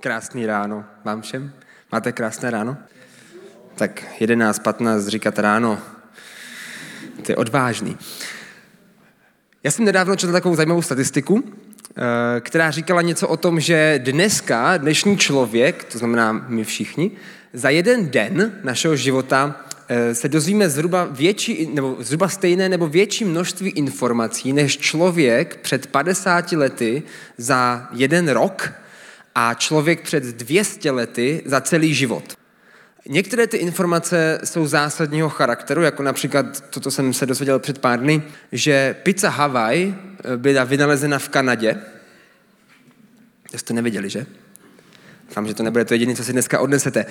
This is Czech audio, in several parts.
Krásný ráno vám všem. Máte krásné ráno? Tak 11.15 říkat ráno. Je odvážný. Já jsem nedávno četl takovou zajímavou statistiku, eh, která říkala něco o tom, že dneska, dnešní člověk, to znamená my všichni, za jeden den našeho života eh, se dozvíme zhruba větší, nebo zhruba stejné nebo větší množství informací, než člověk před 50 lety za jeden rok a člověk před 200 lety za celý život. Některé ty informace jsou zásadního charakteru, jako například to, co jsem se dozvěděl před pár dny, že pizza Hawaii eh, byla vynalezena v Kanadě. To jste neviděli, že? Doufám, že to nebude to jediné, co si dneska odnesete.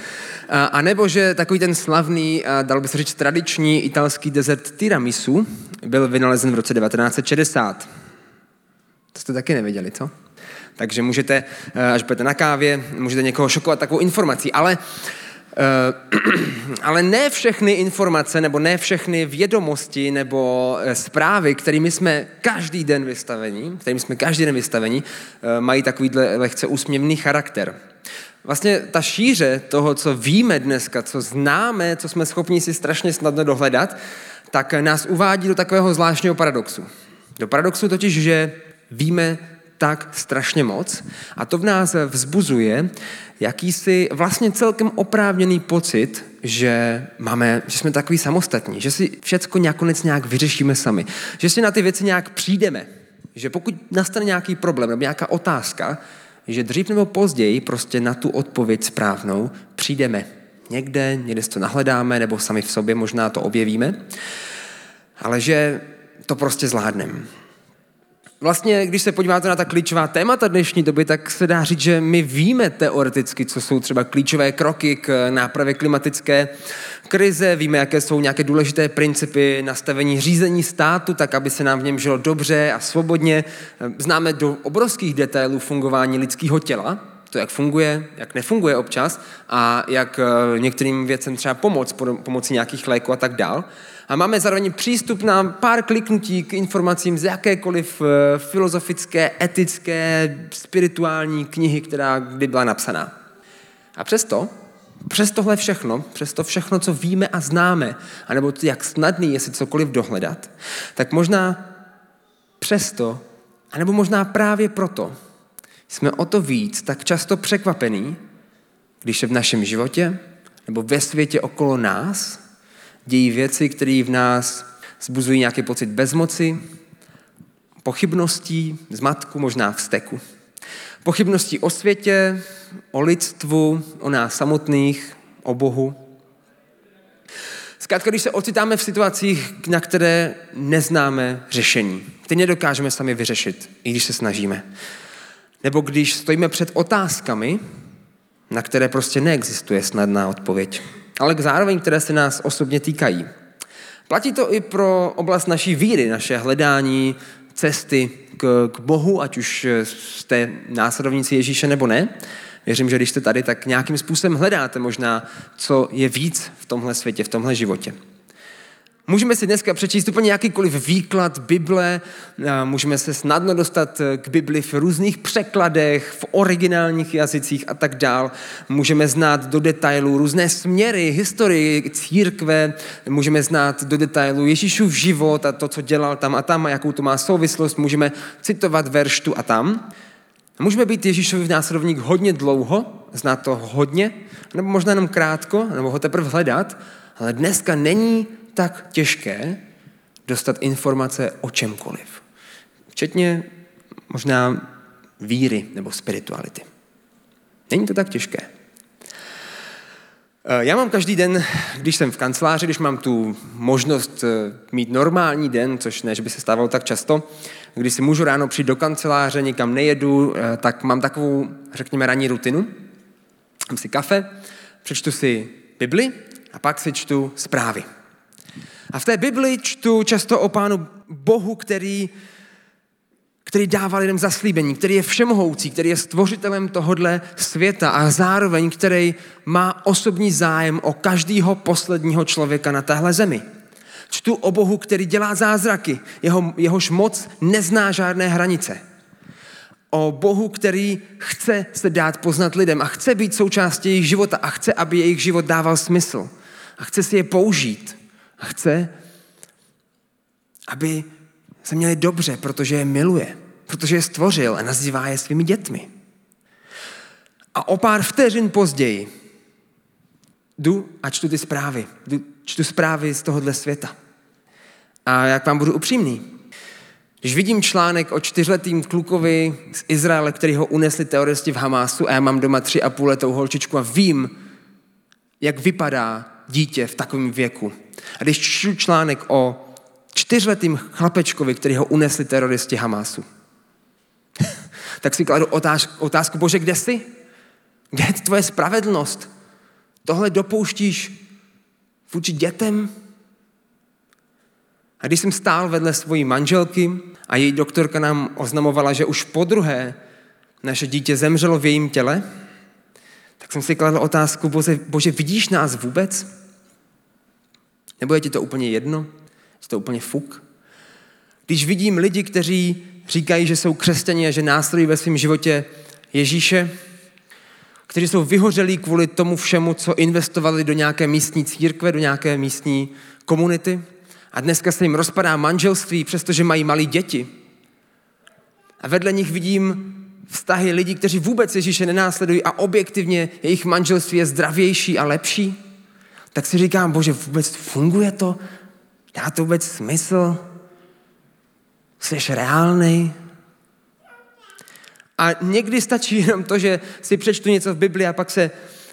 A, nebo, že takový ten slavný, a dal by se říct tradiční italský desert tiramisu byl vynalezen v roce 1960. To jste taky neviděli, co? Takže můžete, eh, až budete na kávě, můžete někoho šokovat takovou informací. Ale, eh, ale ne všechny informace nebo ne všechny vědomosti nebo eh, zprávy, kterými jsme každý den vystaveni, kterými jsme každý den vystaveni, mají takový lehce úsměvný charakter. Vlastně ta šíře toho, co víme dneska, co známe, co jsme schopni si strašně snadno dohledat, tak nás uvádí do takového zvláštního paradoxu. Do paradoxu totiž, že víme tak strašně moc a to v nás vzbuzuje jakýsi vlastně celkem oprávněný pocit, že máme, že jsme takový samostatní, že si všecko nakonec nějak vyřešíme sami, že si na ty věci nějak přijdeme, že pokud nastane nějaký problém nebo nějaká otázka, že dřív nebo později prostě na tu odpověď správnou přijdeme. Někde, někde si to nahledáme, nebo sami v sobě možná to objevíme, ale že to prostě zvládneme. Vlastně, když se podíváte na ta klíčová témata dnešní doby, tak se dá říct, že my víme teoreticky, co jsou třeba klíčové kroky k nápravě klimatické krize, víme, jaké jsou nějaké důležité principy nastavení řízení státu, tak aby se nám v něm žilo dobře a svobodně. Známe do obrovských detailů fungování lidského těla, to, jak funguje, jak nefunguje občas a jak eh, některým věcem třeba pomoct pomocí nějakých léků a tak dál a máme zároveň přístup na pár kliknutí k informacím z jakékoliv eh, filozofické, etické, spirituální knihy, která kdy byla napsaná. A přesto, přes tohle všechno, přes to všechno, co víme a známe, anebo jak snadný je si cokoliv dohledat, tak možná přesto, anebo možná právě proto, jsme o to víc tak často překvapení, když se v našem životě nebo ve světě okolo nás dějí věci, které v nás zbuzují nějaký pocit bezmoci, pochybností, zmatku, možná vzteku. Pochybností o světě, o lidstvu, o nás samotných, o Bohu. Zkrátka, když se ocitáme v situacích, na které neznáme řešení, které nedokážeme sami vyřešit, i když se snažíme. Nebo když stojíme před otázkami, na které prostě neexistuje snadná odpověď ale zároveň, které se nás osobně týkají. Platí to i pro oblast naší víry, naše hledání cesty k, k Bohu, ať už jste následovníci Ježíše nebo ne. Věřím, že když jste tady, tak nějakým způsobem hledáte možná, co je víc v tomhle světě, v tomhle životě. Můžeme si dneska přečíst úplně jakýkoliv výklad Bible, můžeme se snadno dostat k Bibli v různých překladech, v originálních jazycích a tak dál. Můžeme znát do detailů různé směry, historii církve, můžeme znát do detailů Ježíšův život a to, co dělal tam a tam a jakou to má souvislost. Můžeme citovat verš tu a tam. Můžeme být Ježíšovi následovník hodně dlouho, znát to hodně, nebo možná jenom krátko, nebo ho teprve hledat, ale dneska není tak těžké dostat informace o čemkoliv. Včetně možná víry nebo spirituality. Není to tak těžké. Eh, já mám každý den, když jsem v kanceláři, když mám tu možnost eh, mít normální den, což ne, že by se stávalo tak často, když si můžu ráno přijít do kanceláře, nikam nejedu, eh, tak mám takovou, řekněme, ranní rutinu. Mám si kafe, přečtu si Bibli a pak si čtu zprávy. A v té Bibli čtu často o Pánu Bohu, který, který dává lidem zaslíbení, který je všemohoucí, který je stvořitelem tohodle světa a zároveň, který má osobní zájem o každého posledního člověka na téhle zemi. Čtu o Bohu, který dělá zázraky, jeho, jehož moc nezná žádné hranice. o Bohu, který chce se dát poznat lidem a chce být součástí jejich života a chce, aby jejich život dával smysl. A chce si je použít. A chce, aby se měli dobře, protože je miluje, protože je stvořil a nazývá je svými dětmi. A o pár vteřin později jdu a čtu ty zprávy. Jdu, čtu zprávy z tohohle světa. A jak vám budu upřímný, když vidím článek o čtyřletým klukovi z Izraele, který ho unesli teroristi v Hamásu a já mám doma tři a půl letou holčičku a vím, jak vypadá dítě v takovém věku. A když čtu článek o čtyřletým chlapečkovi, který ho unesli teroristi Hamásu, tak si kladu otázku, otázku, bože, kde jsi? Kde je tvoje spravedlnost? Tohle dopouštíš vůči dětem? A když jsem stál vedle svojí manželky a její doktorka nám oznamovala, že už po druhé naše dítě zemřelo v jejím těle, tak jsem si kladl otázku, bože, bože, vidíš nás vůbec? Nebo je ti to úplně jedno? Je to úplně fuk? Když vidím lidi, kteří říkají, že jsou křesťané a že následují ve svém životě Ježíše, kteří jsou vyhořelí kvůli tomu všemu, co investovali do nějaké místní církve, do nějaké místní komunity. A dneska se jim rozpadá manželství, přestože mají malé děti. A vedle nich vidím vztahy lidí, kteří vůbec Ježíše nenásledují a objektivně jejich manželství je zdravější a lepší. Tak si říkám, bože, vůbec funguje to? Dá to vůbec smysl? Jsi reálný? A někdy stačí jenom to, že si přečtu něco v Bibli a pak se,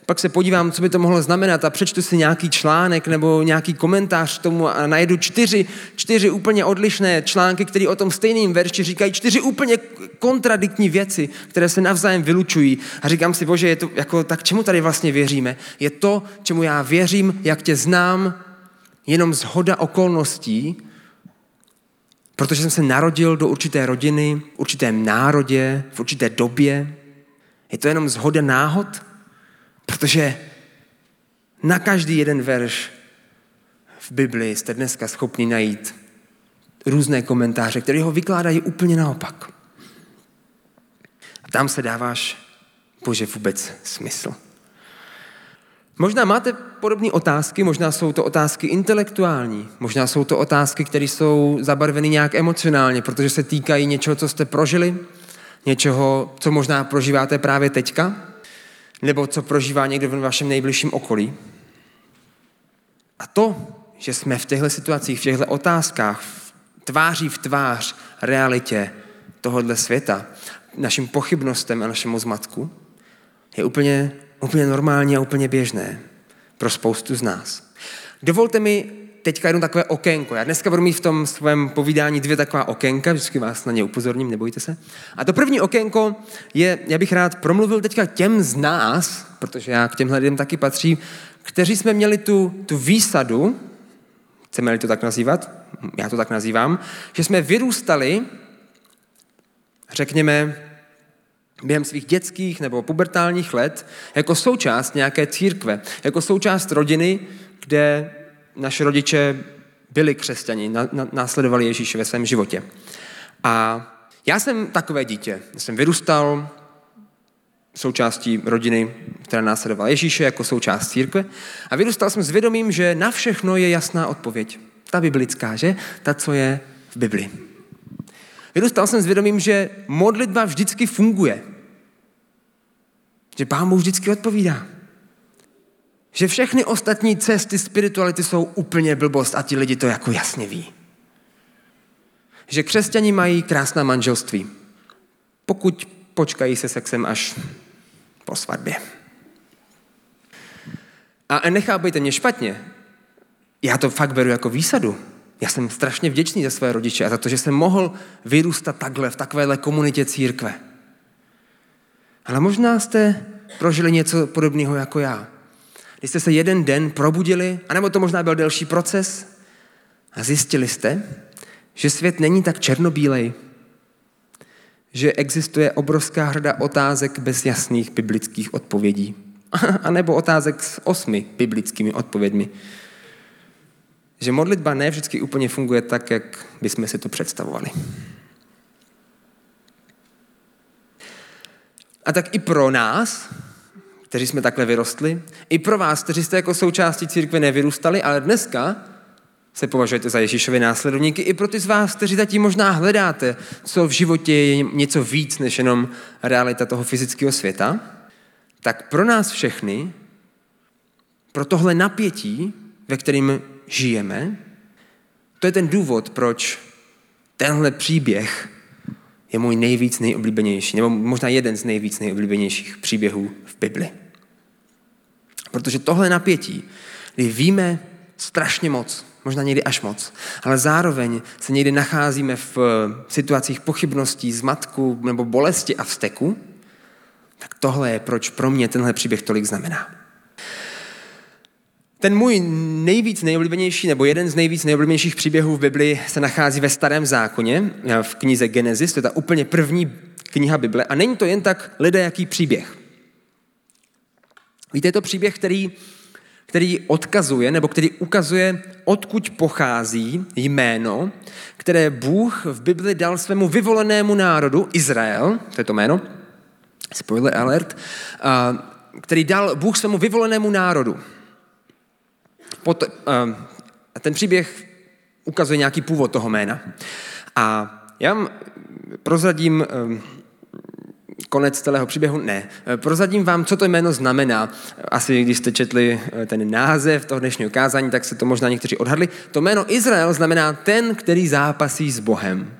pak se podívám, co by to mohlo znamenat a přečtu si nějaký článek nebo nějaký komentář k tomu a najdu čtyři, čtyři úplně odlišné články, které o tom stejným verši říkají čtyři úplně kontradiktní věci, které se navzájem vylučují. A říkám si, bože, je to jako, tak čemu tady vlastně věříme? Je to, čemu já věřím, jak tě znám, jenom zhoda okolností, Protože jsem se narodil do určité rodiny, v určitém národě, v určité době. Je to jenom zhoda náhod? Protože na každý jeden verš v Biblii jste dneska schopni najít různé komentáře, které ho vykládají úplně naopak. A tam se dáváš, bože, vůbec smysl. Možná máte podobné otázky, možná jsou to otázky intelektuální, možná jsou to otázky, které jsou zabarveny nějak emocionálně, protože se týkají něčeho, co jste prožili, něčeho, co možná prožíváte právě teďka, nebo co prožívá někdo v vašem nejbližším okolí. A to, že jsme v těchto situacích, v těchto otázkách, tváří v tvář realitě tohohle světa, našim pochybnostem a našemu zmatku, je úplně úplně normální a úplně běžné pro spoustu z nás. Dovolte mi teďka jenom takové okénko. Já dneska budu mít v tom svém povídání dvě taková okénka, vždycky vás na ně upozorním, nebojte se. A to první okénko je, já bych rád promluvil teďka těm z nás, protože já k těmhle lidem taky patřím, kteří jsme měli tu, tu výsadu, chceme-li to tak nazývat, já to tak nazývám, že jsme vyrůstali, řekněme, během svých dětských nebo pubertálních let jako součást nějaké církve, jako součást rodiny, kde naše rodiče byli křesťani, následovali Ježíše ve svém životě. A já jsem takové dítě. Jsem vyrůstal součástí rodiny, která následovala Ježíše jako součást církve a vyrůstal jsem s vědomím, že na všechno je jasná odpověď. Ta biblická, že? Ta, co je v Biblii. Vyrůstal jsem s vědomím, že modlitba vždycky funguje. Že Pán Bůh vždycky odpovídá. Že všechny ostatní cesty spirituality jsou úplně blbost a ti lidi to jako jasně ví. Že křesťani mají krásná manželství, pokud počkají se sexem až po svatbě. A nechápejte mě špatně, já to fakt beru jako výsadu. Já jsem strašně vděčný za své rodiče a za to, že jsem mohl vyrůstat takhle, v takovéhle komunitě církve. Ale možná jste prožili něco podobného jako já. Když jste se jeden den probudili, anebo to možná byl delší proces, a zjistili jste, že svět není tak černobílej, že existuje obrovská hrda otázek bez jasných biblických odpovědí. A nebo otázek s osmi biblickými odpověďmi že modlitba ne vždycky úplně funguje tak, jak bychom si to představovali. A tak i pro nás, kteří jsme takhle vyrostli, i pro vás, kteří jste jako součástí církve nevyrůstali, ale dneska se považujete za Ježíšovi následovníky, i pro ty z vás, kteří zatím možná hledáte, co v životě je něco víc než jenom realita toho fyzického světa, tak pro nás všechny, pro tohle napětí, ve kterým žijeme, to je ten důvod, proč tenhle příběh je můj nejvíc nejoblíbenější, nebo možná jeden z nejvíc nejoblíbenějších příběhů v Bibli. Protože tohle napětí, kdy víme strašně moc, možná někdy až moc, ale zároveň se někdy nacházíme v situacích pochybností, zmatku nebo bolesti a vzteku, tak tohle je, proč pro mě tenhle příběh tolik znamená. Ten můj nejvíc nejoblíbenější, nebo jeden z nejvíc nejoblíbenějších příběhů v Bibli se nachází ve Starém zákoně, v knize Genesis, to je ta úplně první kniha Bible. A není to jen tak lidé jaký příběh. Víte, je to příběh, který, který odkazuje, nebo který ukazuje, odkud pochází jméno, které Bůh v Bibli dal svému vyvolenému národu, Izrael, to je to jméno, spoiler alert, který dal Bůh svému vyvolenému národu. Pot, uh, ten příběh ukazuje nějaký původ toho jména. A já vám prozradím uh, konec celého příběhu? Ne. Prozradím vám, co to jméno znamená. Asi když jste četli ten název toho dnešního kázání, tak se to možná někteří odhadli. To jméno Izrael znamená ten, který zápasí s Bohem.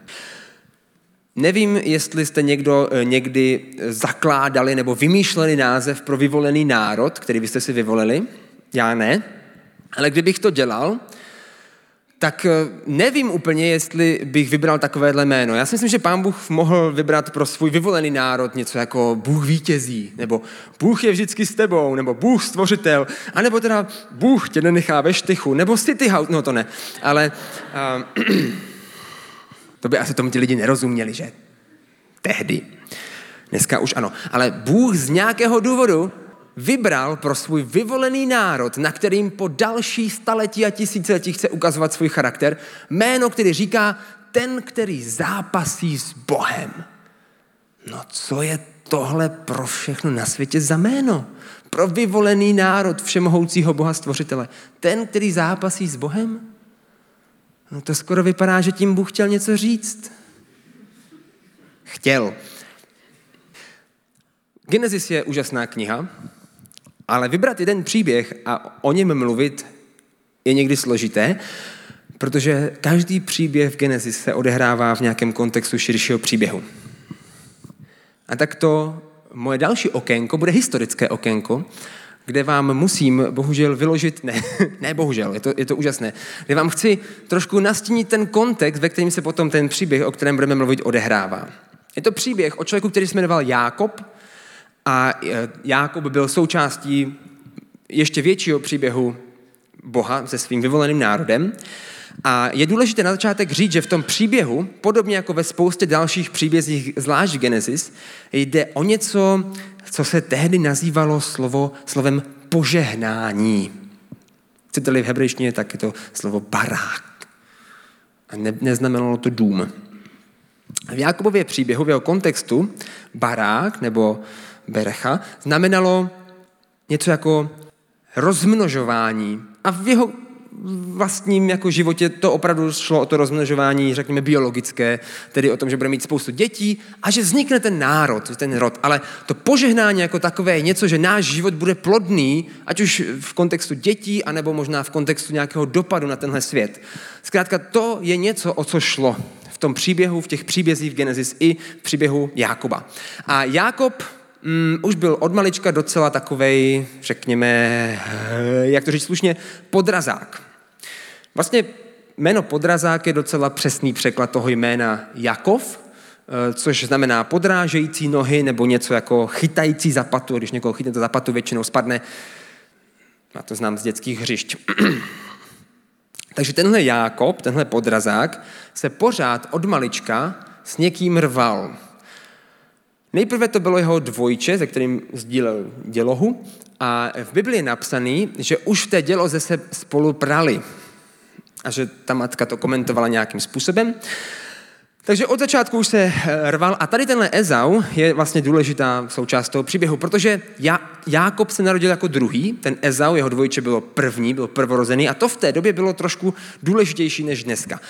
Nevím, jestli jste někdo někdy zakládali nebo vymýšleli název pro vyvolený národ, který byste si vyvolili. Já ne. Ale kdybych to dělal, tak eh, nevím úplně, jestli bych vybral takovéhle jméno. Já si myslím, že pán Bůh mohl vybrat pro svůj vyvolený národ něco jako Bůh vítězí, nebo Bůh je vždycky s tebou, nebo Bůh stvořitel, anebo teda Bůh tě nenechá ve štychu, nebo City House, no to ne, ale uh, to by asi tomu ti lidi nerozuměli, že? Tehdy. Dneska už ano. Ale Bůh z nějakého důvodu vybral pro svůj vyvolený národ, na kterým po další staletí a tisíciletí chce ukazovat svůj charakter, jméno, který říká ten, který zápasí s Bohem. No co je tohle pro všechno na světě za jméno? Pro vyvolený národ všemohoucího Boha stvořitele. Ten, který zápasí s Bohem? No to skoro vypadá, že tím Bůh chtěl něco říct. Chtěl. Genesis je úžasná kniha, ale vybrat jeden příběh a o něm mluvit je někdy složité, protože každý příběh v Genesis se odehrává v nějakém kontextu širšího příběhu. A tak to moje další okénko bude historické okénko, kde vám musím bohužel vyložit, ne, ne bohužel, je to, je to úžasné, kde vám chci trošku nastínit ten kontext, ve kterém se potom ten příběh, o kterém budeme mluvit, odehrává. Je to příběh o člověku, který se jmenoval Jákob, a e, Jákob byl součástí ještě většího příběhu Boha se svým vyvoleným národem. A je důležité na začátek říct, že v tom příběhu, podobně jako ve spoustě dalších příbězích, zvlášť Genesis, jde o něco, co se tehdy nazývalo slovo, slovem požehnání. Chcete-li v hebrejštině, tak je to slovo barák. A ne, neznamenalo to dům. V Jakubově příběhu, v jeho kontextu, barák nebo Berecha znamenalo něco jako rozmnožování. A v jeho vlastním jako životě to opravdu šlo o to rozmnožování, řekněme, biologické, tedy o tom, že bude mít spoustu dětí a že vznikne ten národ, ten rod. Ale to požehnání jako takové je něco, že náš život bude plodný, ať už v kontextu dětí, anebo možná v kontextu nějakého dopadu na tenhle svět. Zkrátka, to je něco, o co šlo v tom příběhu, v těch příbězích v Genesis i v příběhu Jákoba. A Jákob mm, už byl od malička docela takovej, řekněme, eh, jak to říct slušně, podrazák. Vlastně jméno podrazák je docela přesný překlad toho jména Jakov, eh, což znamená podrážející nohy nebo něco jako chytající zapatu. Když někoho chytnete zapatu, většinou spadne. Já to znám z dětských hřišť. Takže tenhle Jákob, tenhle podrazák, se pořád od malička s někým rval. Nejprve to bylo jeho dvojče, se kterým sdílel dělohu a v Biblii je napsaný, že už v té děloze se spolu prali a že ta matka to komentovala nějakým způsobem. Takže od začátku už se eh, rval a tady tenhle Ezau je vlastně důležitá součást toho příběhu, protože Já, Jákob se narodil jako druhý, ten Ezau, jeho dvojče bylo první, byl prvorozený a to v té době bylo trošku důležitější než dneska.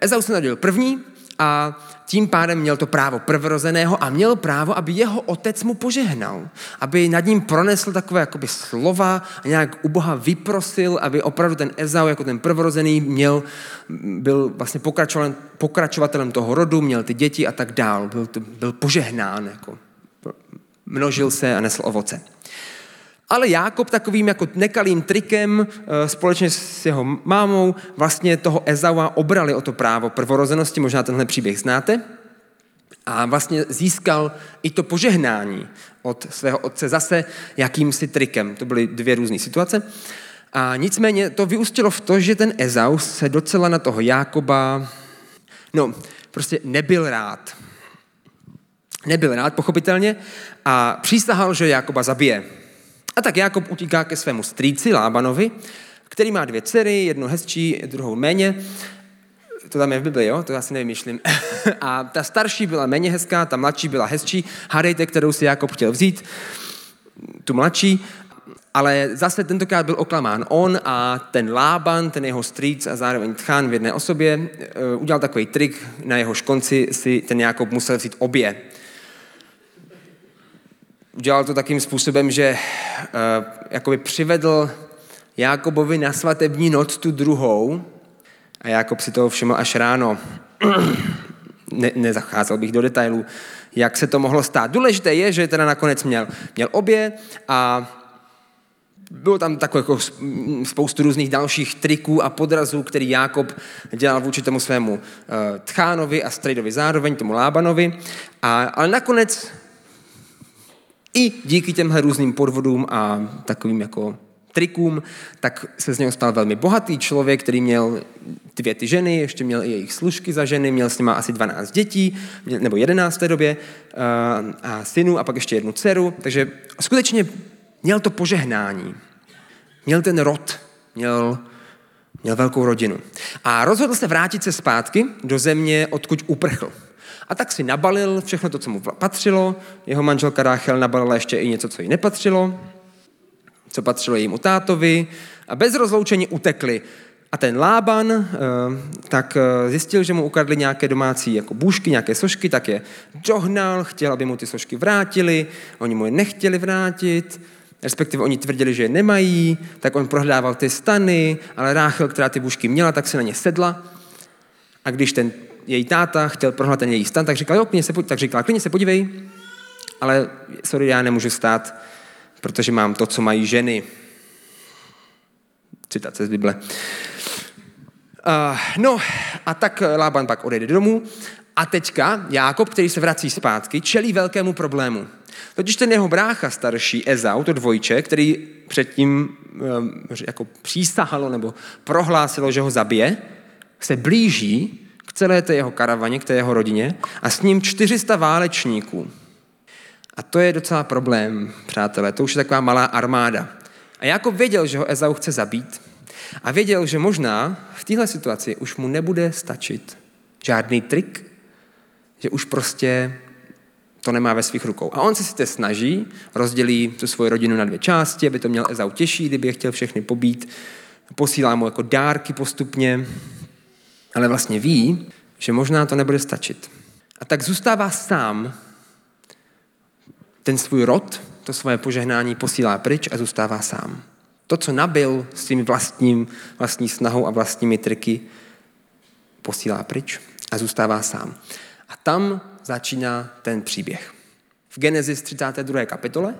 Ezau se narodil první a tím pádem měl to právo prvorozeného a měl právo, aby jeho otec mu požehnal. Aby nad ním pronesl takové jakoby slova a nějak u Boha vyprosil, aby opravdu ten Ezau jako ten prvorozený měl, byl vlastně pokračovatelem toho rodu, měl ty děti a tak dál. Byl, byl požehnán, jako množil se a nesl ovoce. Ale Jákob takovým jako nekalým trikem eh, společně s jeho mámou vlastně toho Ezaua obrali o to právo prvorozenosti, možná tenhle příběh znáte, a vlastně získal i to požehnání od svého otce zase jakýmsi trikem. To byly dvě různé situace. A nicméně to vyústilo v to, že ten Ezau se docela na toho Jákoba, no, prostě nebyl rád. Nebyl rád, pochopitelně, a přísahal, že Jákoba zabije. A tak Jakob utíká ke svému strýci Lábanovi, který má dvě dcery, jednu hezčí, druhou méně. To tam je v Bibli, jo? To já si nevymýšlím. A ta starší byla méně hezká, ta mladší byla hezčí. Hádejte, kterou si Jakob chtěl vzít. Tu mladší. Ale zase tentokrát byl oklamán on a ten Lában, ten jeho strýc a zároveň tchán v jedné osobě, eh, udělal takový trik, na jeho konci si ten Jakob musel vzít obě udělal to takým způsobem, že uh, jakoby přivedl Jákobovi na svatební noc tu druhou a Jákob si toho všiml až ráno. ne, nezacházel bych do detailů, jak se to mohlo stát. Důležité je, že teda nakonec měl, měl obě a bylo tam takové jako spoustu různých dalších triků a podrazů, který Jákob dělal vůči tomu svému uh, tchánovi a strejdovi zároveň, tomu Lábanovi. A, ale nakonec i díky těmhle různým podvodům a takovým jako trikům, tak se z něho stal velmi bohatý člověk, který měl dvě ty ženy, ještě měl i jejich služky za ženy, měl s nimi asi 12 dětí, nebo 11 v té době, eh, a synu a pak ještě jednu dceru, takže skutečně měl to požehnání. Měl ten rod, měl, měl velkou rodinu. A rozhodl se vrátit se zpátky do země, odkud uprchl. A tak si nabalil všechno to, co mu patřilo. Jeho manželka Ráchel nabalila ještě i něco, co jí nepatřilo, co patřilo jejímu tátovi. A bez rozloučení utekli. A ten Lában eh, tak eh, zjistil, že mu ukradli nějaké domácí jako bůžky, nějaké sošky, tak je dohnal, chtěl, aby mu ty sošky vrátili, oni mu je nechtěli vrátit, respektive oni tvrdili, že je nemají, tak on prohládával ty stany, ale Ráchel, která ty bůžky měla, tak se na ně sedla. A když ten její táta chtěl prohnat ten její stan, tak říkal, jo, klidně se, tak říkala, klidně se podívej, ale sorry, já nemůžu stát, protože mám to, co mají ženy. Citace z Bible. Uh, no a tak Lában pak odejde domů a teďka Jákob, který se vrací zpátky, čelí velkému problému. Totiž ten jeho brácha starší Ezau, to dvojče, který předtím um, jako přísahalo nebo prohlásilo, že ho zabije, se blíží k celé té jeho karavaně, k té jeho rodině a s ním 400 válečníků. A to je docela problém, přátelé, to už je taková malá armáda. A Jakob věděl, že ho Ezau chce zabít a věděl, že možná v téhle situaci už mu nebude stačit žádný trik, že už prostě to nemá ve svých rukou. A on se sice snaží, rozdělí tu svoji rodinu na dvě části, aby to měl Ezau těžší, kdyby je chtěl všechny pobít, posílá mu jako dárky postupně, ale vlastně ví, že možná to nebude stačit. A tak zůstává sám. Ten svůj rod, to svoje požehnání posílá pryč a zůstává sám. To, co nabil s tím vlastním, vlastní snahou a vlastními triky, posílá pryč a zůstává sám. A tam začíná ten příběh. V Genesis 32. kapitole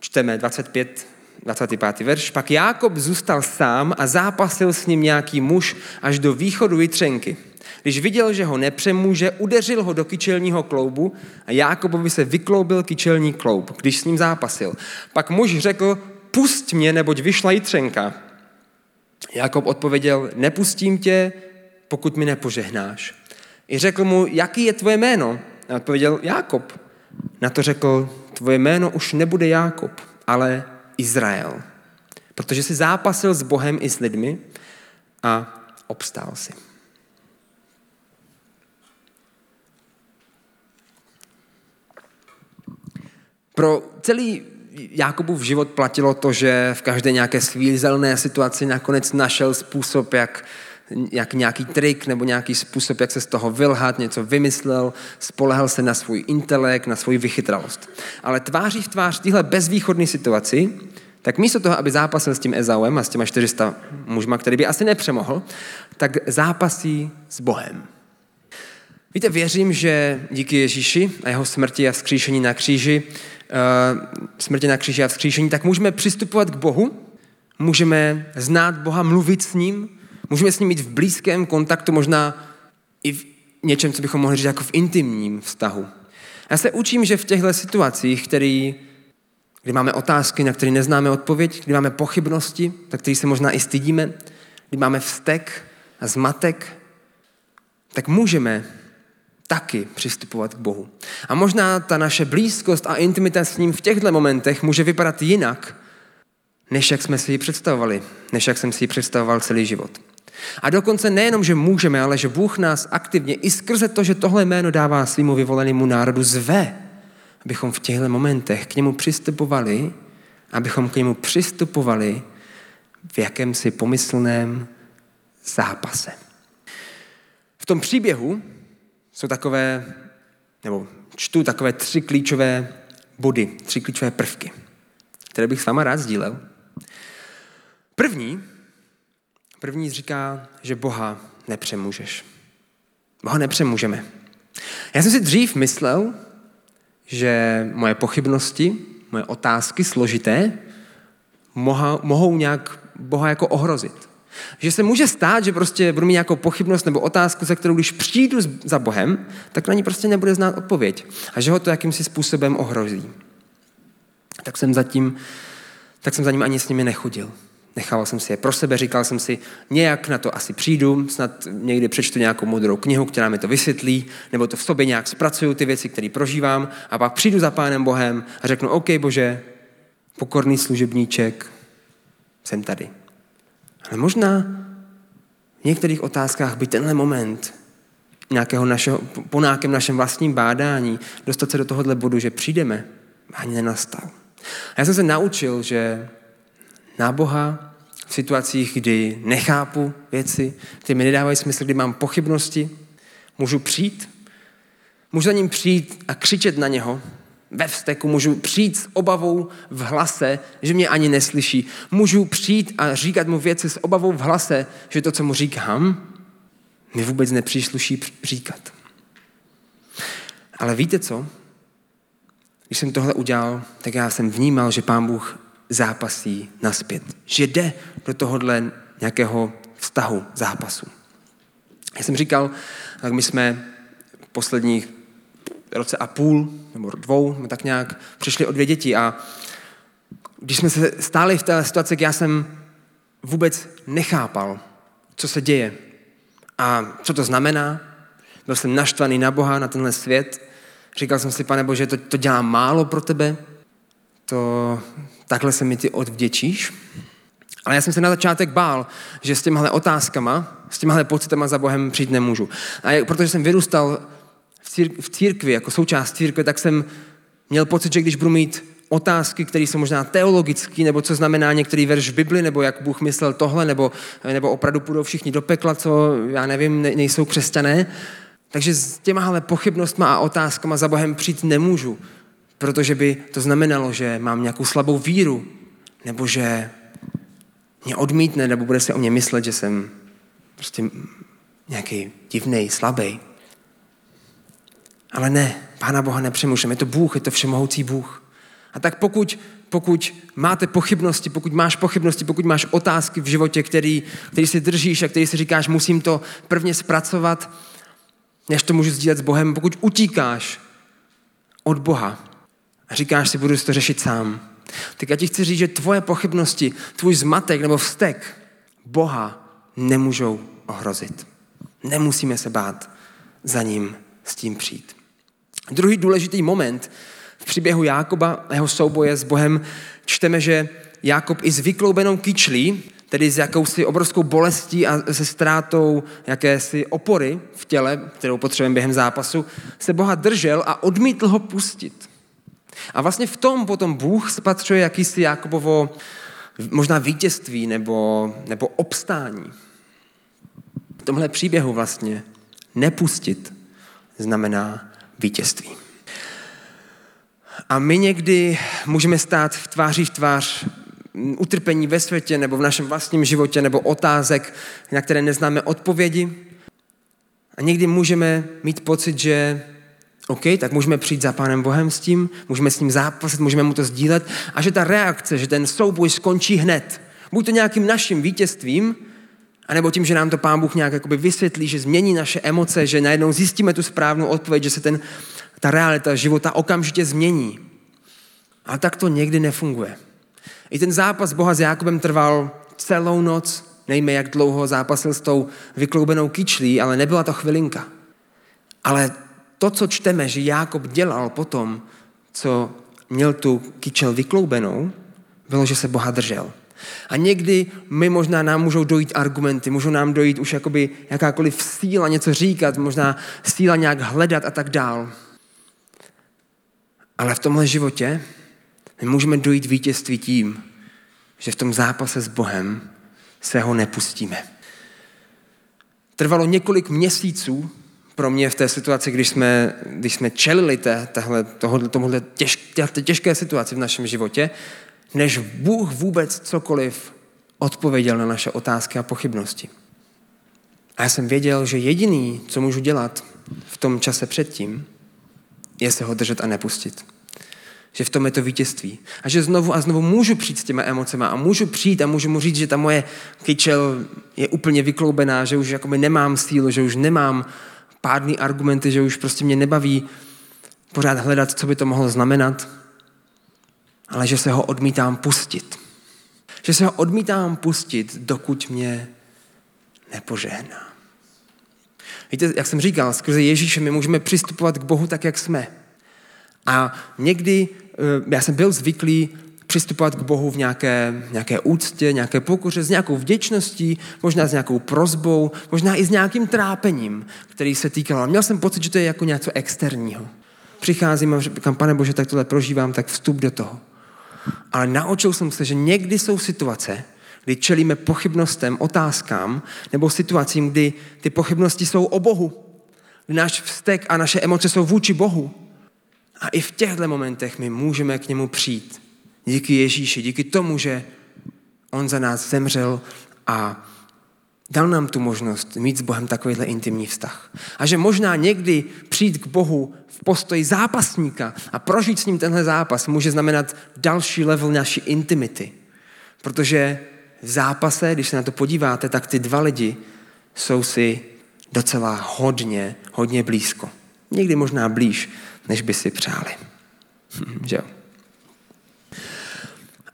čteme 25 25. verš. Pak Jákob zůstal sám a zápasil s ním nějaký muž až do východu Jitřenky. Když viděl, že ho nepřemůže, udeřil ho do kyčelního kloubu a Jákobovi se vykloubil kyčelní kloub, když s ním zápasil. Pak muž řekl, pust mě, neboť vyšla Jitřenka. Jákob odpověděl, nepustím tě, pokud mi nepožehnáš. I řekl mu, jaký je tvoje jméno? A odpověděl, Jákob. Na to řekl, tvoje jméno už nebude Jákob, ale Izrael, protože si zápasil s Bohem i s lidmi a obstál si. Pro celý Jakobův život platilo to, že v každé nějaké svízelné situaci nakonec našel způsob, jak jak nějaký trik nebo nějaký způsob, jak se z toho vylhat, něco vymyslel, spolehal se na svůj intelekt, na svou vychytralost. Ale tváří v tvář téhle bezvýchodné situaci, tak místo toho, aby zápasil s tím Ezauem a s těma 400 mužma, který by asi nepřemohl, tak zápasí s Bohem. Víte, věřím, že díky Ježíši a jeho smrti a vzkříšení na kříži, uh, smrti na kříži a vzkříšení, tak můžeme přistupovat k Bohu, můžeme znát Boha, mluvit s ním, můžeme s ním mít v blízkém kontaktu, možná i v něčem, co bychom mohli říct jako v intimním vztahu. Já se učím, že v těchto situacích, který, kdy máme otázky, na které neznáme odpověď, kdy máme pochybnosti, tak který se možná i stydíme, kdy máme vztek a zmatek, tak můžeme taky přistupovat k Bohu. A možná ta naše blízkost a intimita s ním v těchto momentech může vypadat jinak, než jak jsme si ji představovali, než jak jsem si ji představoval celý život. A dokonce nejenom, že můžeme, ale že Bůh nás aktivně i skrze to, že tohle jméno dává svýmu vyvolenému národu, zve, abychom v těchto momentech k němu přistupovali, abychom k němu přistupovali v jakémsi pomyslném zápase. V tom příběhu jsou takové, nebo čtu takové tři klíčové body, tři klíčové prvky, které bych s váma rád sdílel. První, první říká, že Boha nepřemůžeš. Boha nepřemůžeme. Já jsem si dřív myslel, že moje pochybnosti, moje otázky složité mohou nějak Boha jako ohrozit. Že se může stát, že prostě budu mít nějakou pochybnost nebo otázku, se kterou když přijdu za Bohem, tak na ní prostě nebude znát odpověď. A že ho to jakýmsi způsobem ohrozí. Tak jsem zatím, tak jsem za ním ani s nimi nechodil. Nechával jsem si je pro sebe, říkal jsem si, nějak na to asi přijdu, snad někdy přečtu nějakou modrou knihu, která mi to vysvětlí, nebo to v sobě nějak zpracuju ty věci, které prožívám, a pak přijdu za Pánem Bohem a řeknu, OK, Bože, pokorný služebníček, jsem tady. Ale možná v některých otázkách by tenhle moment nějakého našeho, po nějakém našem vlastním bádání dostat se do tohohle bodu, že přijdeme, ani nenastal. A já jsem se naučil, že na Boha v situacích, kdy nechápu věci, které mi nedávají smysl, kdy mám pochybnosti, můžu přijít, můžu za ním přijít a křičet na něho, ve vzteku, můžu přijít s obavou v hlase, že mě ani neslyší. Můžu přijít a říkat mu věci s obavou v hlase, že to, co mu říkám, mi vůbec nepřísluší říkat. Ale víte co? Když jsem tohle udělal, tak já jsem vnímal, že pán Bůh zápasí naspět. Že jde do tohohle nějakého vztahu zápasu. Já jsem říkal, tak my jsme posledních roce a půl, nebo dvou, tak nějak, přišli o dvě děti a když jsme se stáli v té situaci, já jsem vůbec nechápal, co se děje a co to znamená. Byl jsem naštvaný na Boha, na tenhle svět. Říkal jsem si, pane Bože, to, to dělá málo pro tebe, to takhle se mi ty odvděčíš. Ale já jsem se na začátek bál, že s těmhle otázkama, s těmhle pocitama za Bohem přijít nemůžu. A protože jsem vyrůstal v církvi, jako součást církve, tak jsem měl pocit, že když budu mít otázky, které jsou možná teologické, nebo co znamená některý verš v Bibli, nebo jak Bůh myslel tohle, nebo, nebo opravdu půjdou všichni do pekla, co já nevím, ne, nejsou křesťané. Takže s těmahle pochybnostma a otázkama za Bohem přijít nemůžu, protože by to znamenalo, že mám nějakou slabou víru, nebo že mě odmítne, nebo bude se o mě myslet, že jsem prostě nějaký divný, slabý. Ale ne, Pána Boha nepřemůžeme. Je to Bůh, je to všemohoucí Bůh. A tak pokud, pokud máte pochybnosti, pokud máš pochybnosti, pokud máš otázky v životě, který, který si držíš a který si říkáš, musím to prvně zpracovat, než to můžu sdílet s Bohem, pokud utíkáš od Boha a říkáš si, budu si to řešit sám, tak já ti chci říct, že tvoje pochybnosti, tvůj zmatek nebo vztek Boha nemůžou ohrozit. Nemusíme se bát za ním s tím přijít. Druhý důležitý moment v příběhu Jákoba a jeho souboje s Bohem čteme, že Jákob i s vykloubenou kyčlí, tedy s jakousi obrovskou bolestí a se ztrátou jakési opory v těle, kterou potřebujeme během zápasu, se Boha držel a odmítl ho pustit. A vlastně v tom potom Bůh spatřuje jakýsi Jakobovo možná vítězství nebo, nebo obstání. V tomhle příběhu vlastně nepustit znamená vítězství. A my někdy můžeme stát v tváří v tvář utrpení ve světě nebo v našem vlastním životě nebo otázek, na které neznáme odpovědi. A někdy můžeme mít pocit, že OK, tak můžeme přijít za Pánem Bohem s tím, můžeme s ním zápasit, můžeme mu to sdílet a že ta reakce, že ten souboj skončí hned. Buď to nějakým naším vítězstvím, anebo tím, že nám to Pán Bůh nějak jakoby vysvětlí, že změní naše emoce, že najednou zjistíme tu správnou odpověď, že se ten, ta realita života okamžitě změní. Ale tak to někdy nefunguje. I ten zápas Boha s Jakubem trval celou noc, nejme jak dlouho zápasil s tou vykloubenou kyčlí, ale nebyla to chvilinka. Ale to, co čteme, že Jákob dělal potom, co měl tu kyčel vykloubenou, bylo, že se Boha držel. A někdy my možná nám můžou dojít argumenty, můžou nám dojít už jakoby jakákoliv síla něco říkat, možná síla nějak hledat a tak dál. Ale v tomhle životě my můžeme dojít vítězství tím, že v tom zápase s Bohem se ho nepustíme. Trvalo několik měsíců pro mě v té situaci, když jsme, když jsme čelili té, téhle, tohle, tohle těž, té těžké situaci v našem životě, než Bůh vůbec cokoliv odpověděl na naše otázky a pochybnosti. A já jsem věděl, že jediný, co můžu dělat v tom čase předtím, je se ho držet a nepustit. Že v tom je to vítězství. A že znovu a znovu můžu přijít s těma emocema a můžu přijít a můžu mu říct, že ta moje kyčel je úplně vykloubená, že už jakoby nemám sílu, že už nemám pádný argumenty, že už prostě mě nebaví pořád hledat, co by to mohlo znamenat, ale že se ho odmítám pustit. Že se ho odmítám pustit, dokud mě nepožehná. Víte, jak jsem říkal, skrze Ježíše my můžeme přistupovat k Bohu tak, jak jsme. A někdy eh, já jsem byl zvyklý přistupovat k Bohu v nějaké, nějaké úctě, nějaké pokoře, s nějakou vděčností, možná s nějakou prozbou, možná i s nějakým trápením, který se týkal. Měl jsem pocit, že to je jako něco externího. Přicházím a říkám, pane Bože, tak tohle prožívám, tak vstup do toho. Ale naučil jsem se, že někdy jsou situace, kdy čelíme pochybnostem, otázkám, nebo situacím, kdy ty pochybnosti jsou o Bohu. Kdy náš vztek a naše emoce jsou vůči Bohu. A i v těchto momentech my můžeme k němu přijít Díky Ježíši, díky tomu, že on za nás zemřel a dal nám tu možnost mít s Bohem takovýhle intimní vztah. A že možná někdy přijít k Bohu v postoji zápasníka a prožít s ním tenhle zápas může znamenat další level naší intimity. Protože v zápase, když se na to podíváte, tak ty dva lidi jsou si docela hodně, hodně blízko. Někdy možná blíž, než by si přáli. že jo?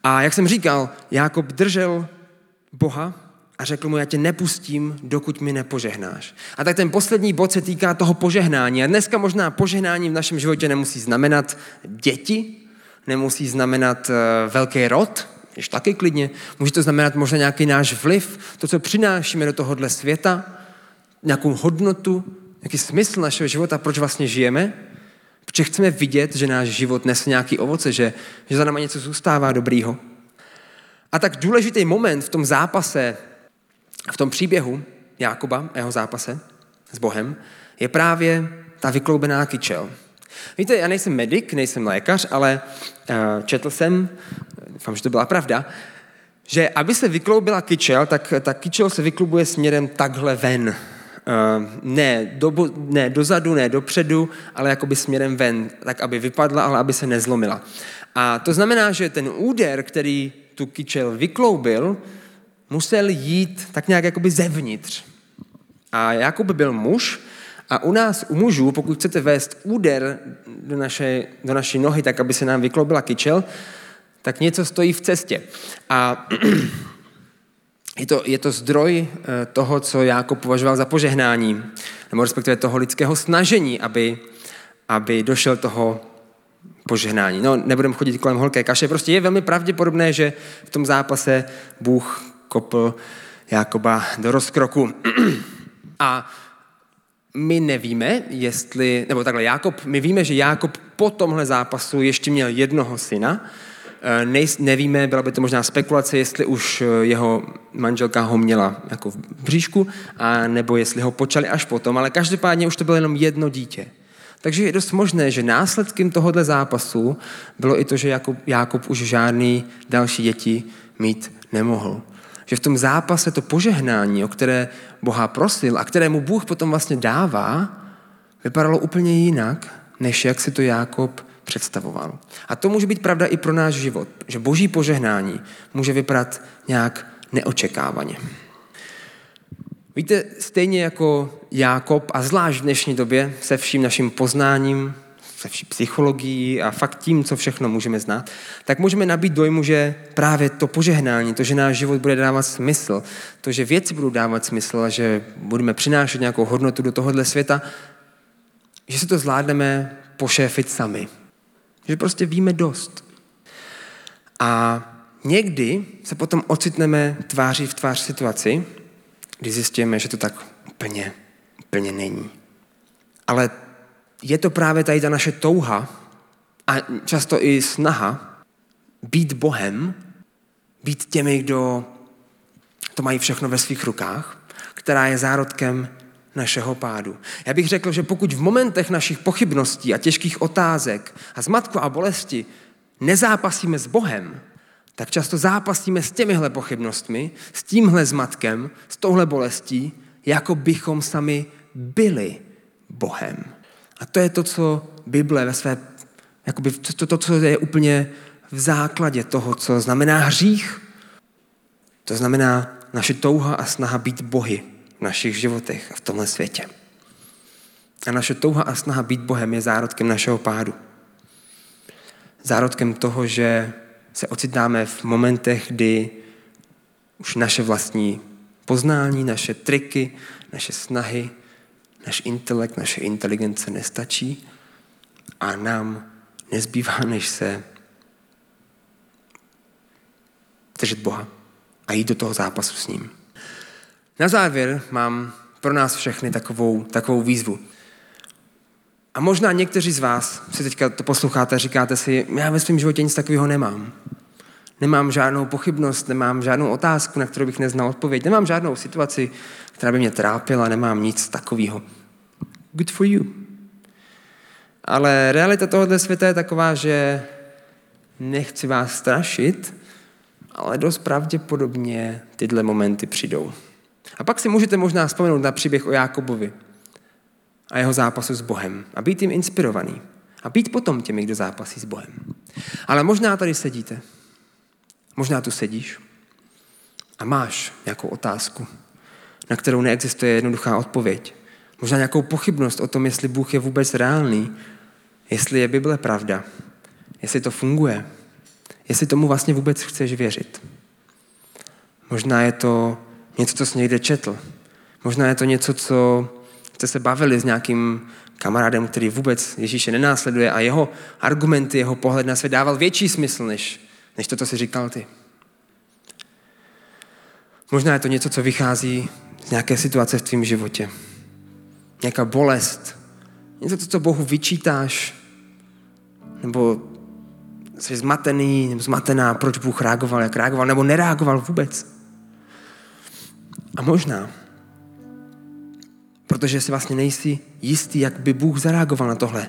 A jak jsem říkal, Jákob držel Boha a řekl mu, já tě nepustím, dokud mi nepožehnáš. A tak ten poslední bod se týká toho požehnání. A dneska možná požehnání v našem životě nemusí znamenat děti, nemusí znamenat uh, velký rod, když taky klidně. Může to znamenat možná nějaký náš vliv, to, co přinášíme do tohohle světa, nějakou hodnotu, nějaký smysl našeho života, proč vlastně žijeme. Protože chceme vidět, že náš život nese nějaký ovoce, že, že za náma něco zůstává dobrýho. A tak důležitý moment v tom zápase, v tom příběhu Jákoba a jeho zápase s Bohem, je právě ta vykloubená kyčel. Víte, já nejsem medic, nejsem lékař, ale uh, četl jsem, doufám, že to byla pravda, že aby se vykloubila kyčel, tak ta kyčel se vyklubuje směrem takhle ven. Eh, ne, do, ne dozadu, ne dopředu, ale jakoby směrem ven, tak aby vypadla, ale aby se nezlomila. A to znamená, že ten úder, který tu kyčel vykloubil, musel jít tak nějak jakoby zevnitř. A Jakub byl muž a u nás, u mužů, pokud chcete vést úder do, naše, do naší nohy, tak aby se nám vykloubila kyčel, tak něco stojí v cestě. A je to, je to zdroj eh, toho, co Jákob považoval za požehnání, nebo respektive toho lidského snažení, aby, aby došel toho požehnání. No, nebudeme chodit kolem holké kaše, prostě je velmi pravděpodobné, že v tom zápase Bůh kopl Jákoba do rozkroku. A my nevíme, jestli, nebo takhle, Jákob, my víme, že Jákob po tomhle zápasu ještě měl jednoho syna. Eh, Nej, nevíme, byla by to možná spekulace, jestli už eh, jeho manželka ho měla jako v bříšku, a nebo jestli ho počali až potom, ale každopádně už to bylo jenom jedno dítě. Takže je dost možné, že následkem tohohle zápasu bylo i to, že Jakub, Jakub už žádný další děti mít nemohl. Že v tom zápase to požehnání, o které Boha prosil a kterému Bůh potom vlastně dává, vypadalo úplně jinak, než jak si to Jákob představoval. A to může být pravda i pro náš život, že boží požehnání může vypadat nějak neočekávaně. Víte, stejně jako Jákob a zvlášť v dnešní době se vším naším poznáním, se vší psychologií a fakt tím, co všechno můžeme znát, tak můžeme nabít dojmu, že právě to požehnání, to, že náš život bude dávat smysl, to, že věci budou dávat smysl a že budeme přinášet nějakou hodnotu do tohohle světa, že si to zvládneme pošéfit sami. Že prostě víme dost. A někdy se potom ocitneme tváří v tvář situaci, kdy zjistíme, že to tak úplně, úplně není. Ale je to právě tady ta naše touha a často i snaha být Bohem, být těmi, kdo to mají všechno ve svých rukách, která je zárodkem našeho pádu. Já bych řekl, že pokud v momentech našich pochybností a těžkých otázek a zmatku a bolesti nezápasíme s Bohem, tak často zápasíme s těmihle pochybnostmi, s tímhle zmatkem, s touhle bolestí, jako bychom sami byli Bohem. A to je to, co Bible ve své, jakoby to, to, co je úplně v základě toho, co znamená hřích. To znamená naše touha a snaha být bohy v našich životech a v tomhle světě. A naše touha a snaha být Bohem je zárodkem našeho pádu. Zárodkem toho, že se ocitáme v momentech, kdy už naše vlastní poznání, naše triky, naše snahy, náš intelekt, naše inteligence nestačí a nám nezbývá, než se držet Boha a jít do toho zápasu s ním. Na závěr mám pro nás všechny takovou, takovou výzvu. A možná někteří z vás si teďka to posloucháte a říkáte si, já ve svém životě nic takového nemám. Nemám žádnou pochybnost, nemám žádnou otázku, na kterou bych neznal odpověď, nemám žádnou situaci, která by mě trápila, nemám nic takového. Good for you. Ale realita tohoto světa je taková, že nechci vás strašit, ale dost pravděpodobně tyhle momenty přijdou. A pak si můžete možná vzpomenout na příběh o Jákobovi a jeho zápasu s Bohem a být jim inspirovaný. A být potom těmi, kdo zápasí s Bohem. Ale možná tady sedíte. Možná tu sedíš a máš nějakou otázku, na kterou neexistuje jednoduchá odpověď. Možná nějakou pochybnost o tom, jestli Bůh je vůbec reálný, jestli je Bible pravda, jestli to funguje, jestli tomu vlastně vůbec chceš věřit. Možná je to něco, co jsi někde četl. Možná je to něco, co jste se bavili s nějakým kamarádem, který vůbec Ježíše nenásleduje a jeho argumenty, jeho pohled na svět dával větší smysl, než, než to, co jsi říkal ty. Možná je to něco, co vychází z nějaké situace v tvém životě. Nějaká bolest. Něco, co Bohu vyčítáš. Nebo jsi zmatený, nebo zmatená, proč Bůh reagoval, jak reagoval, nebo nereagoval vůbec. A možná, protože si vlastně nejsi jistý, jak by Bůh zareagoval na tohle,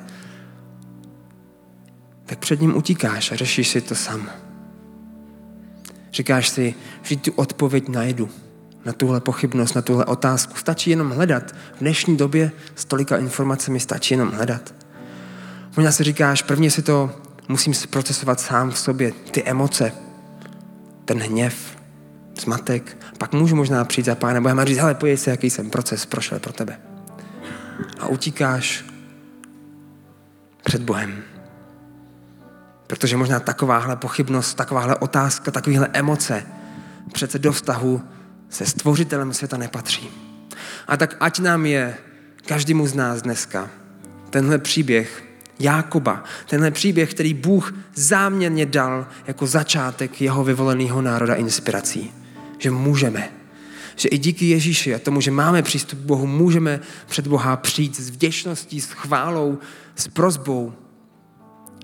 tak před ním utíkáš a řešíš si to sám. Říkáš si, že tu odpověď najdu na tuhle pochybnost, na tuhle otázku. Stačí jenom hledat. V dnešní době s tolika informacemi stačí jenom hledat. Možná si říkáš, prvně si to musím procesovat sám v sobě, ty emoce, ten hněv, zmatek, pak můžu možná přijít za pánem Bohem a říct, hele, pojď se, jaký jsem proces prošel pro tebe. A utíkáš před Bohem. Protože možná takováhle pochybnost, takováhle otázka, takovéhle emoce přece do vztahu se stvořitelem světa nepatří. A tak ať nám je každému z nás dneska tenhle příběh Jákoba, tenhle příběh, který Bůh záměrně dal jako začátek jeho vyvoleného národa inspirací že můžeme. Že i díky Ježíši a tomu, že máme přístup k Bohu, můžeme před Boha přijít s vděčností, s chválou, s prozbou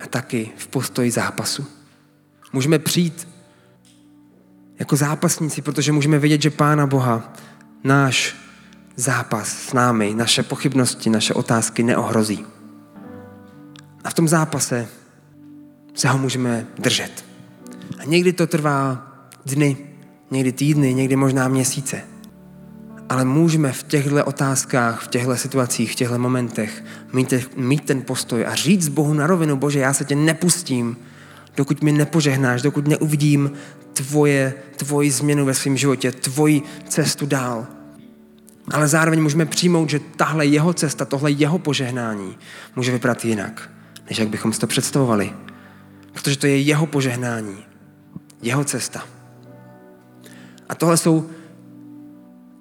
a taky v postoji zápasu. Můžeme přijít jako zápasníci, protože můžeme vědět, že Pána Boha náš zápas s námi, naše pochybnosti, naše otázky neohrozí. A v tom zápase se ho můžeme držet. A někdy to trvá dny, někdy týdny, někdy možná měsíce. Ale můžeme v těchto otázkách, v těchto situacích, v těchto momentech mít, mít ten postoj a říct Bohu na rovinu, Bože, já se tě nepustím, dokud mi nepožehnáš, dokud neuvidím tvoje, tvoji změnu ve svém životě, tvoji cestu dál. Ale zároveň můžeme přijmout, že tahle jeho cesta, tohle jeho požehnání může vypadat jinak, než jak bychom si to představovali. Protože to je jeho požehnání, jeho cesta. A tohle jsou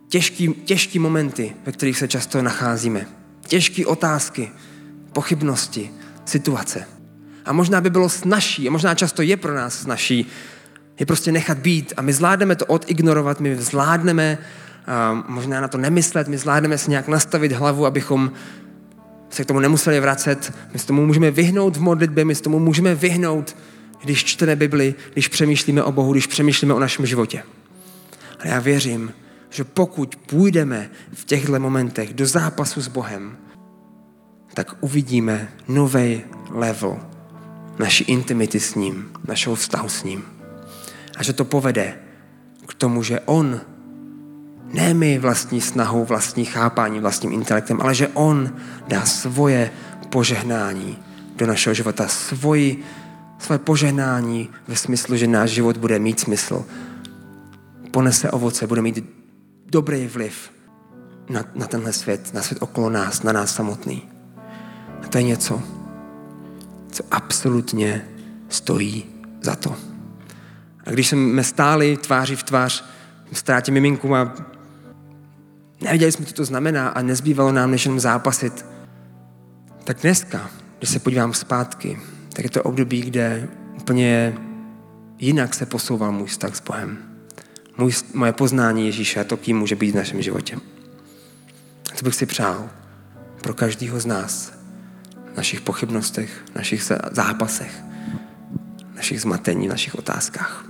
těžký, těžký momenty, ve kterých se často nacházíme. Těžké otázky, pochybnosti, situace. A možná by bylo snažší, a možná často je pro nás snažší, je prostě nechat být a my zvládneme to odignorovat, my zvládneme uh, možná na to nemyslet, my zvládneme si nějak nastavit hlavu, abychom se k tomu nemuseli vracet. My se tomu můžeme vyhnout v modlitbě, my se tomu můžeme vyhnout, když čteme Bibli, když přemýšlíme o Bohu, když přemýšlíme o našem životě. Ale já věřím, že pokud půjdeme v těchto momentech do zápasu s Bohem, tak uvidíme nový level naší intimity s ním, našeho vztahu s ním. A že to povede k tomu, že on, ne my vlastní snahou, vlastní chápání, vlastním intelektem, ale že on dá svoje požehnání do našeho života, svoji, svoje požehnání ve smyslu, že náš život bude mít smysl, ponese ovoce, bude mít dobrý vliv na, na tenhle svět, na svět okolo nás, na nás samotný. A to je něco, co absolutně stojí za to. A když jsme stáli tváří v tvář v ztrátě miminku a nevěděli jsme, co to znamená a nezbývalo nám než jenom zápasit, tak dneska, když se podívám zpátky, tak je to období, kde úplně jinak se posouval můj vztah s Bohem. Můj, moje poznání Ježíše a to, kým může být v našem životě. To bych si přál pro každého z nás, v našich pochybnostech, v našich zápasech, v našich zmatení, v našich otázkách.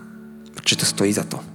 Protože to stojí za to.